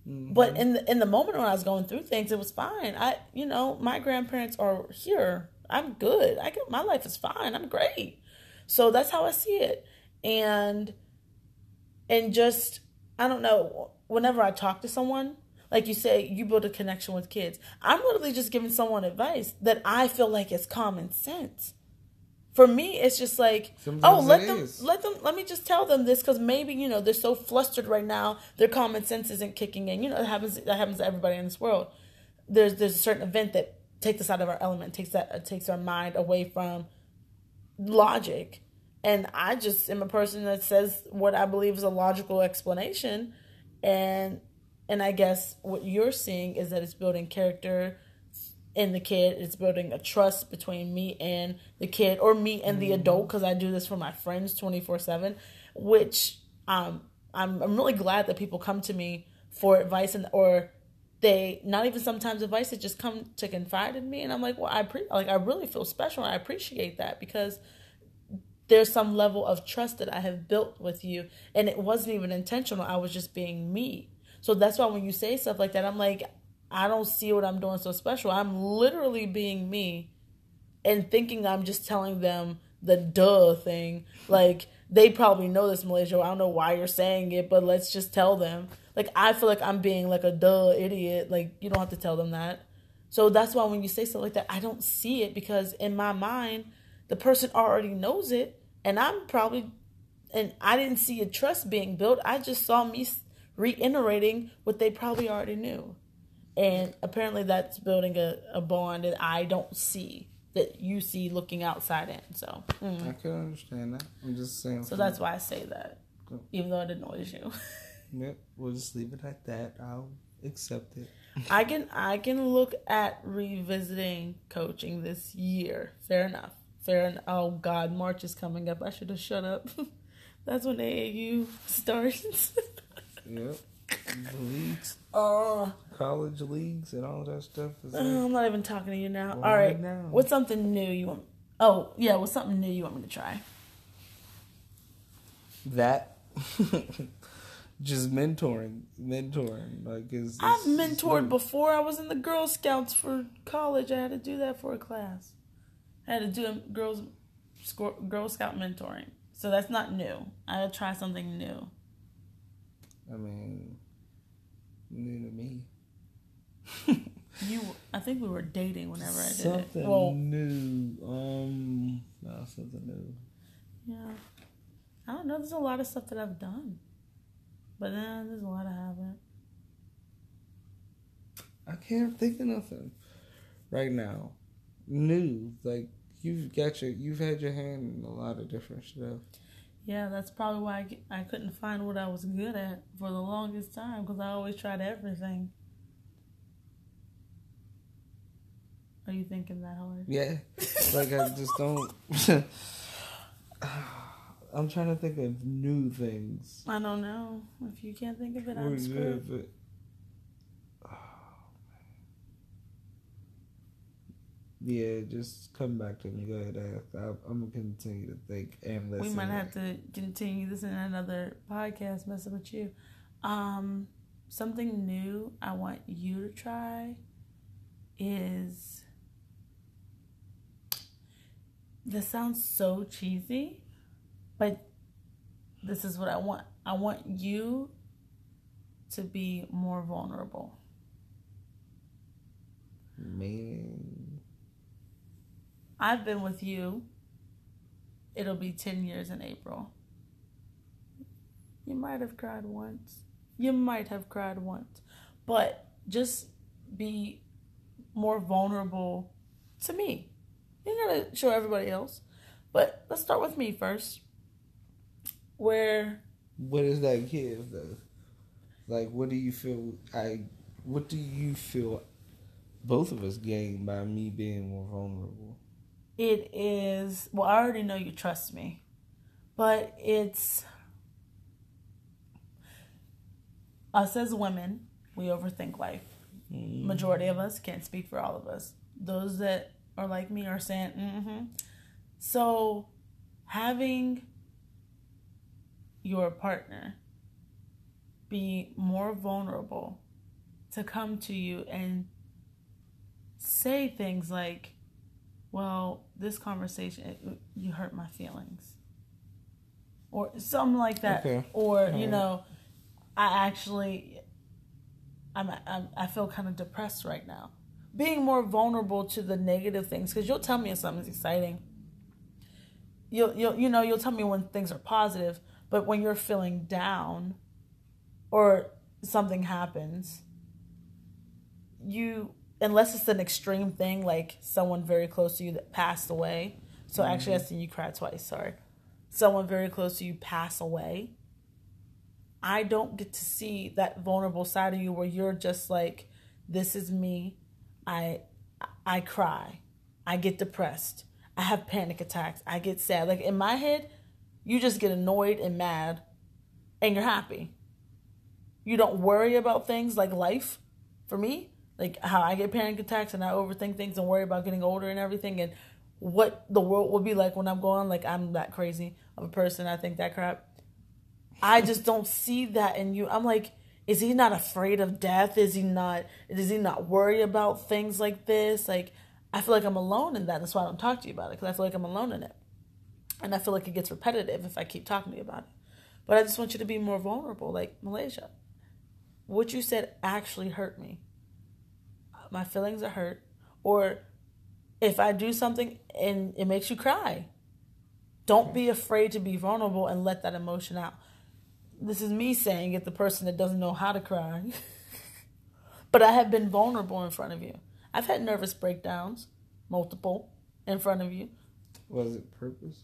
Mm-hmm. But in the in the moment when I was going through things, it was fine. I, you know, my grandparents are here. I'm good. I get my life is fine. I'm great. So that's how I see it. And and just I don't know. Whenever I talk to someone, like you say, you build a connection with kids. I'm literally just giving someone advice that I feel like is common sense. For me, it's just like, Sometimes oh, let them, is. let them, let me just tell them this because maybe you know they're so flustered right now, their common sense isn't kicking in. You know, it happens. That happens to everybody in this world. There's there's a certain event that takes us out of our element, takes that uh, takes our mind away from logic. And I just am a person that says what I believe is a logical explanation, and and I guess what you're seeing is that it's building character in the kid. It's building a trust between me and the kid, or me and the adult, because I do this for my friends twenty four seven. Which um, I'm I'm really glad that people come to me for advice and or they not even sometimes advice. They just come to confide in me, and I'm like, well, I pre- like I really feel special. and I appreciate that because there's some level of trust that I have built with you, and it wasn't even intentional. I was just being me. So that's why when you say stuff like that, I'm like, I don't see what I'm doing so special. I'm literally being me and thinking I'm just telling them the duh thing. Like, they probably know this, Malaysia. I don't know why you're saying it, but let's just tell them. Like, I feel like I'm being like a duh idiot. Like, you don't have to tell them that. So that's why when you say something like that, I don't see it because in my mind, the person already knows it, and I'm probably, and I didn't see a trust being built. I just saw me reiterating what they probably already knew, and apparently that's building a, a bond that I don't see that you see looking outside in. So mm. I can understand that. I'm just saying. So that's why I say that, even though it annoys you. yep, we'll just leave it at that. I'll accept it. I can I can look at revisiting coaching this year. Fair enough. Fair enough. Oh God, March is coming up. I should have shut up. That's when AAU starts. yep. Leagues. Uh, college leagues and all that stuff. Uh, I'm not even talking to you now. All right. Now. What's something new you want? Oh yeah, what's something new you want me to try? That. just mentoring, mentoring. Like is I've mentored before. I was in the Girl Scouts for college. I had to do that for a class. I had to do a girls Girl Scout mentoring. So that's not new. I'll try something new. I mean, new to me. you, I think we were dating whenever I did something it. Well, new. Um, no, something new. Yeah, I don't know. There's a lot of stuff that I've done. But then there's a lot I haven't. I can't think of nothing right now. New, like you've got your, you've had your hand in a lot of different stuff. Yeah, that's probably why I, I couldn't find what I was good at for the longest time because I always tried everything. Are you thinking that hard? Yeah, like I just don't. I'm trying to think of new things. I don't know. If you can't think of it, I'm screwed. But, yeah, just come back to me. Go ahead, I, am gonna continue to think and listen. We might have to continue this in another podcast, messing with you. Um, something new I want you to try is. This sounds so cheesy, but this is what I want. I want you to be more vulnerable. Man. I've been with you. It'll be 10 years in April. You might have cried once. You might have cried once. But just be more vulnerable to me. You gotta show everybody else. But let's start with me first where what does that give though? Like what do you feel I what do you feel both of us gain by me being more vulnerable? It is well, I already know you trust me. But it's us as women, we overthink life. Mm. Majority of us can't speak for all of us. Those that are like me are saying, mm-hmm. So having your partner be more vulnerable to come to you and say things like, well, this conversation, you hurt my feelings. Or something like that. Okay. Or, you know, I actually, I'm, I'm, I feel kind of depressed right now. Being more vulnerable to the negative things, because you'll tell me if something's exciting. You'll, you'll, you know, you'll tell me when things are positive, but when you're feeling down or something happens, you, unless it's an extreme thing like someone very close to you that passed away. So mm-hmm. actually, I seen you cry twice. Sorry. Someone very close to you pass away. I don't get to see that vulnerable side of you where you're just like, this is me. I I cry. I get depressed. I have panic attacks. I get sad. Like in my head, you just get annoyed and mad and you're happy. You don't worry about things like life. For me, like how I get panic attacks and I overthink things and worry about getting older and everything and what the world will be like when I'm gone. Like I'm that crazy of a person. I think that crap. I just don't see that in you. I'm like, is he not afraid of death? Is he not? Does he not worry about things like this? Like I feel like I'm alone in that. That's why I don't talk to you about it because I feel like I'm alone in it. And I feel like it gets repetitive if I keep talking to you about it. But I just want you to be more vulnerable, like Malaysia. What you said actually hurt me. My feelings are hurt, or if I do something and it makes you cry, don't be afraid to be vulnerable and let that emotion out. This is me saying it, the person that doesn't know how to cry. but I have been vulnerable in front of you. I've had nervous breakdowns, multiple, in front of you. Was it purpose?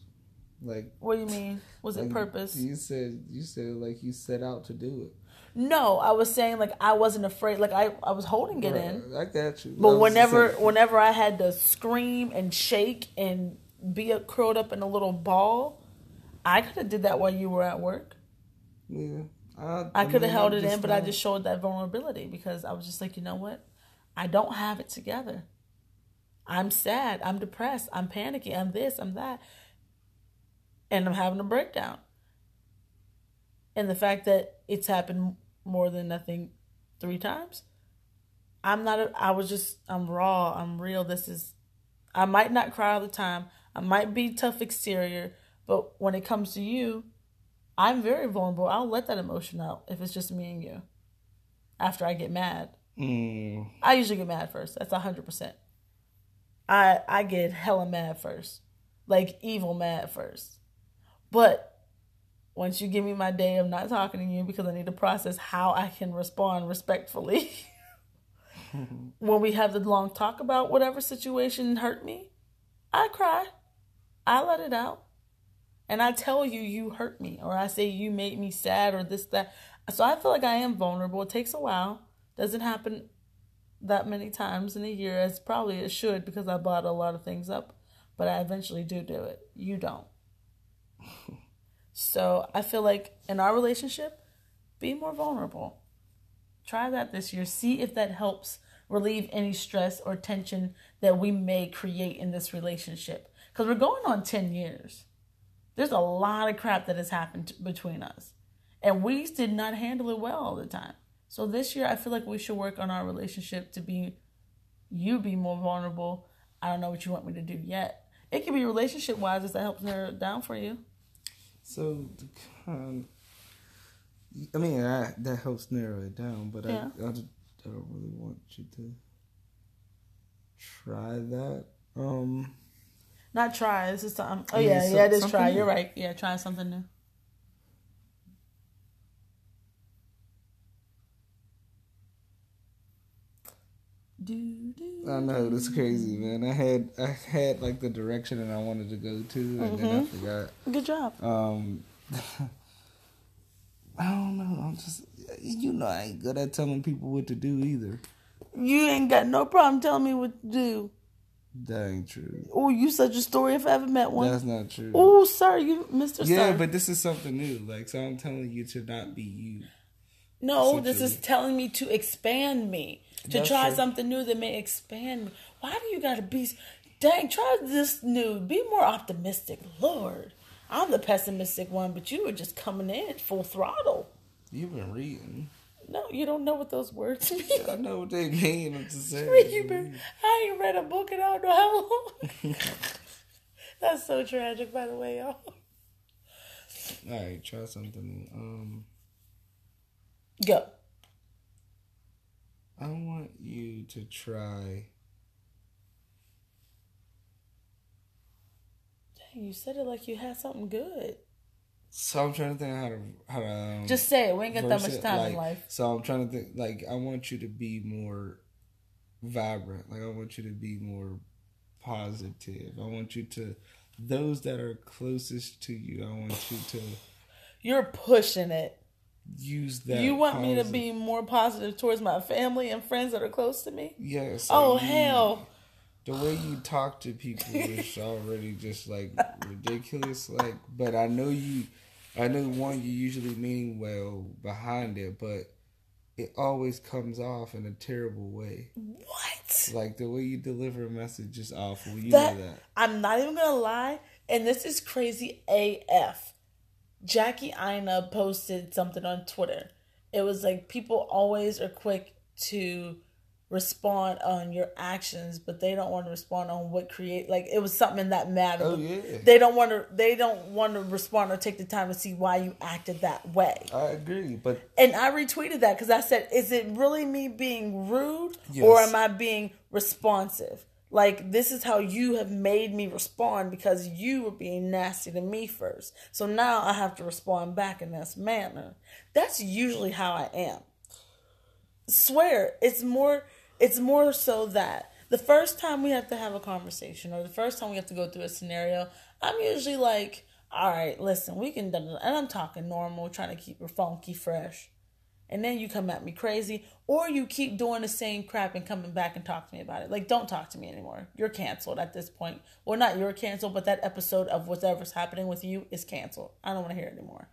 Like What do you mean? Was like, it purpose? You said you said like you set out to do it. No, I was saying like I wasn't afraid. Like I, I was holding it in. Right, I got you. But whenever whenever I had to scream and shake and be a, curled up in a little ball, I could have did that while you were at work. yeah, I, I could have held it in, but I just showed that vulnerability because I was just like, you know what? I don't have it together. I'm sad. I'm depressed. I'm panicky. I'm this. I'm that. And I'm having a breakdown. And the fact that it's happened more than I think three times. I'm not. A, I was just. I'm raw. I'm real. This is. I might not cry all the time. I might be tough exterior, but when it comes to you, I'm very vulnerable. I'll let that emotion out if it's just me and you. After I get mad, Mm, I usually get mad first. That's hundred percent. I I get hella mad first, like evil mad first. But once you give me my day of not talking to you because I need to process how I can respond respectfully. when we have the long talk about whatever situation hurt me, I cry. I let it out. And I tell you, you hurt me, or I say you made me sad, or this, that. So I feel like I am vulnerable. It takes a while. Doesn't happen that many times in a year, as probably it should, because I bought a lot of things up. But I eventually do do it. You don't. so I feel like in our relationship, be more vulnerable. Try that this year. See if that helps relieve any stress or tension that we may create in this relationship. Because we're going on 10 years. There's a lot of crap that has happened between us. And we did not handle it well all the time. So this year, I feel like we should work on our relationship to be, you be more vulnerable. I don't know what you want me to do yet. It could be relationship wise if that helps narrow it down for you. So, the kind. I mean, I, that helps narrow it down, but Yeah. I, I, just- I don't really want you to try that. Um, Not try. This is time. Oh I mean, yeah, so- yeah, is try. new. You're right. Yeah, try something new. Do, do, I know that's crazy, man. I had I had like the direction that I wanted to go to, and then I forgot. Good job. Um, I don't know. I'm just, you know, I ain't good at telling people what to do either. You ain't got no problem telling me what to do. That ain't true. Oh, you such a story if I ever met one. That's not true. Oh, sir, you, Mister. yeah, sir. but this is something new. Like, so I'm telling you to not be you. no, this is telling me to expand me, to That's try true. something new that may expand me. Why do you gotta be? Dang, try this new. Be more optimistic, Lord. I'm the pessimistic one, but you were just coming in full throttle. You've been reading. No, you don't know what those words mean. I know what they mean. I'm just saying. you been, I ain't read a book in I don't know how long. That's so tragic, by the way, y'all. All right, try something. Um, Go. I want you to try. Dang, you said it like you had something good. So I'm trying to think how to how to um, Just say it. We ain't got that much time like, in life. So I'm trying to think. Like, I want you to be more vibrant. Like, I want you to be more positive. I want you to those that are closest to you. I want you to You're pushing it. Use that. you want me to be more positive towards my family and friends that are close to me? Yes. Oh, you- hell. The way you talk to people is already just like ridiculous. Like, but I know you. I know one you usually mean well behind it, but it always comes off in a terrible way. What? Like the way you deliver a message is awful. You That, know that. I'm not even gonna lie, and this is crazy AF. Jackie Aina posted something on Twitter. It was like people always are quick to respond on your actions, but they don't want to respond on what create like it was something that mattered. Oh yeah. They don't want to. They don't want to respond or take the time to see why you acted that way. I agree, but And I retweeted that because I said, "Is it really me being rude, or am I being responsive? Like this is how you have made me respond because you were being nasty to me first. So now I have to respond back in this manner. That's usually how I am. Swear, it's more. It's more so that the first time we have to have a conversation, or the first time we have to go through a scenario, I'm usually like, "All right, listen, we can," and I'm talking normal, trying to keep it funky, fresh and then you come at me crazy, or you keep doing the same crap and coming back and talk to me about it. Like, don't talk to me anymore. You're canceled at this point. Well, not you're canceled, but that episode of whatever's happening with you is canceled. I don't want to hear it anymore.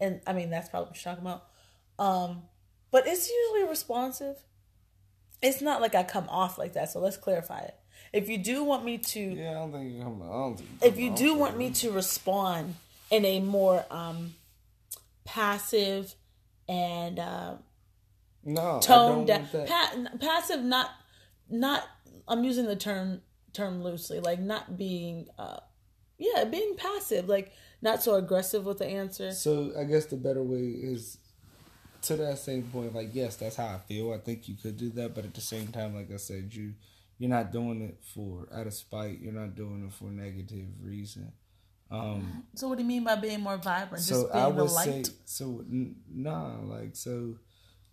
And I mean, that's probably what you're talking about. Um, but it's usually responsive. It's not like I come off like that. So let's clarify it. If you do want me to, yeah, I don't think you come. I don't if you do want me to respond in a more um, passive and uh, no toned I down, don't want that. pa- passive, not not. I'm using the term term loosely, like not being, uh, yeah, being passive, like not so aggressive with the answer. So I guess the better way is to that same point. Like, yes, that's how I feel. I think you could do that, but at the same time, like I said, you you're not doing it for out of spite. You're not doing it for negative reason. Um, So what do you mean by being more vibrant? so Just I being the would say, so n- nah, like so.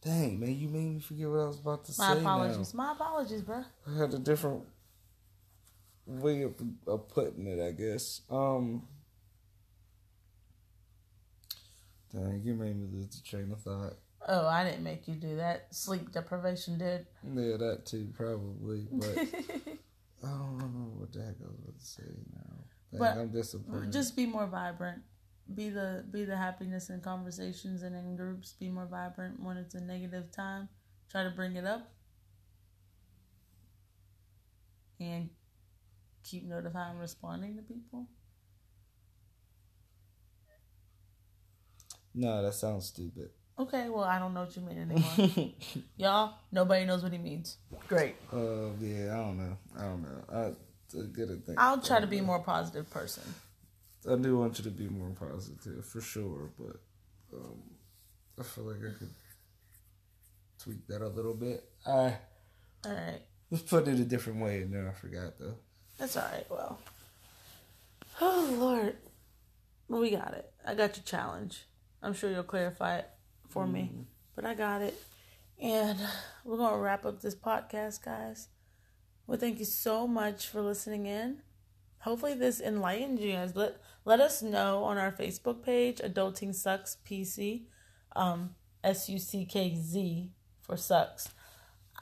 Dang man, you made me forget what I was about to My say. My apologies. My apologies, bro. I had a different way of, of putting it, I guess. Um, dang, you made me lose the train of thought. Oh, I didn't make you do that. Sleep deprivation did. Yeah, that too, probably. But I don't remember what the heck I was about to say now. Dang, But I'm disappointed. Just be more vibrant. Be the be the happiness in conversations and in groups. Be more vibrant when it's a negative time. Try to bring it up. And keep notifying responding to people. no, that sounds stupid. Okay, well I don't know what you mean anymore. Y'all, nobody knows what he means. Great. Uh, yeah, I don't know. I don't know. I to a thing. I'll try to be a more positive person. I do want you to be more positive for sure, but um, I feel like I could tweak that a little bit. I All right. let's put it a different way, and then I forgot though. That's all right. Well, oh Lord, we got it. I got your challenge. I'm sure you'll clarify it for me, but I got it. And we're gonna wrap up this podcast, guys. Well, thank you so much for listening in. Hopefully, this enlightened you guys. Let let us know on our Facebook page, Adulting Suckz PC, um, S U C K Z for sucks.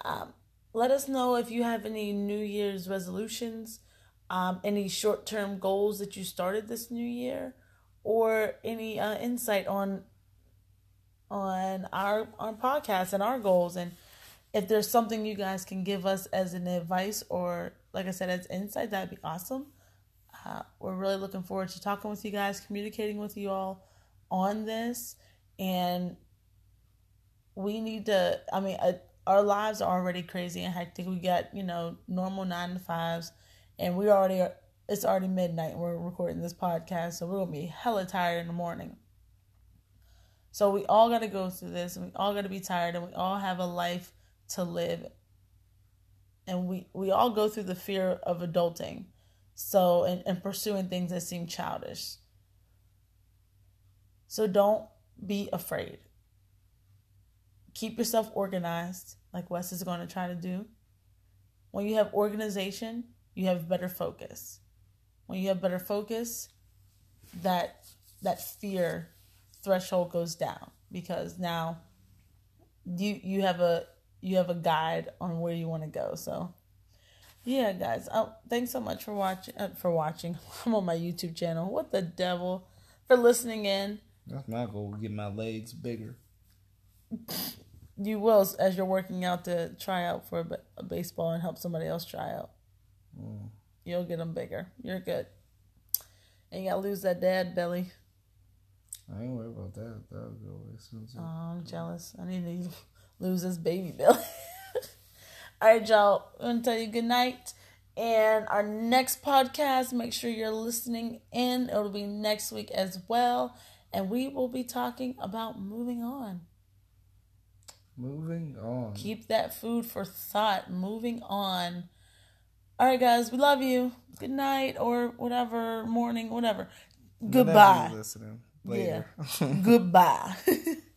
Um, let us know if you have any New Year's resolutions, um, any short term goals that you started this new year, or any uh, insight on on our our podcast and our goals and if there's something you guys can give us as an advice or like i said as insight that'd be awesome. Uh, we're really looking forward to talking with you guys communicating with you all on this. And we need to i mean uh, our lives are already crazy and hectic. We got you know normal nine to fives and we already are it's already midnight and we're recording this podcast so we're gonna be hella tired in the morning. So we all got to go through this, and we all got to be tired, and we all have a life to live. And we we all go through the fear of adulting, so and, and pursuing things that seem childish. So don't be afraid. Keep yourself organized, like Wes is going to try to do. When you have organization, you have better focus. When you have better focus, that that fear threshold goes down because now you you have a you have a guide on where you want to go so yeah guys oh, thanks so much for watching uh, for watching i'm on my youtube channel what the devil for listening in That's my goal: get my legs bigger. you will as you're working out to try out for a, baseball and help somebody else try out Mm. you'll get them bigger you're good and you gotta lose that dad belly I ain't worried about that. That'll go away soon. Oh, I'm jealous. I need to lose this baby belly. All right, y'all. I'm gonna tell you good night. And our next podcast, make sure you're listening in. It'll be next week as well. And we will be talking about moving on. Moving on. Keep that food for thought. Moving on. All right, guys, we love you. Good night or whatever, morning, whatever. Goodbye. listening later. Yeah. Goodbye.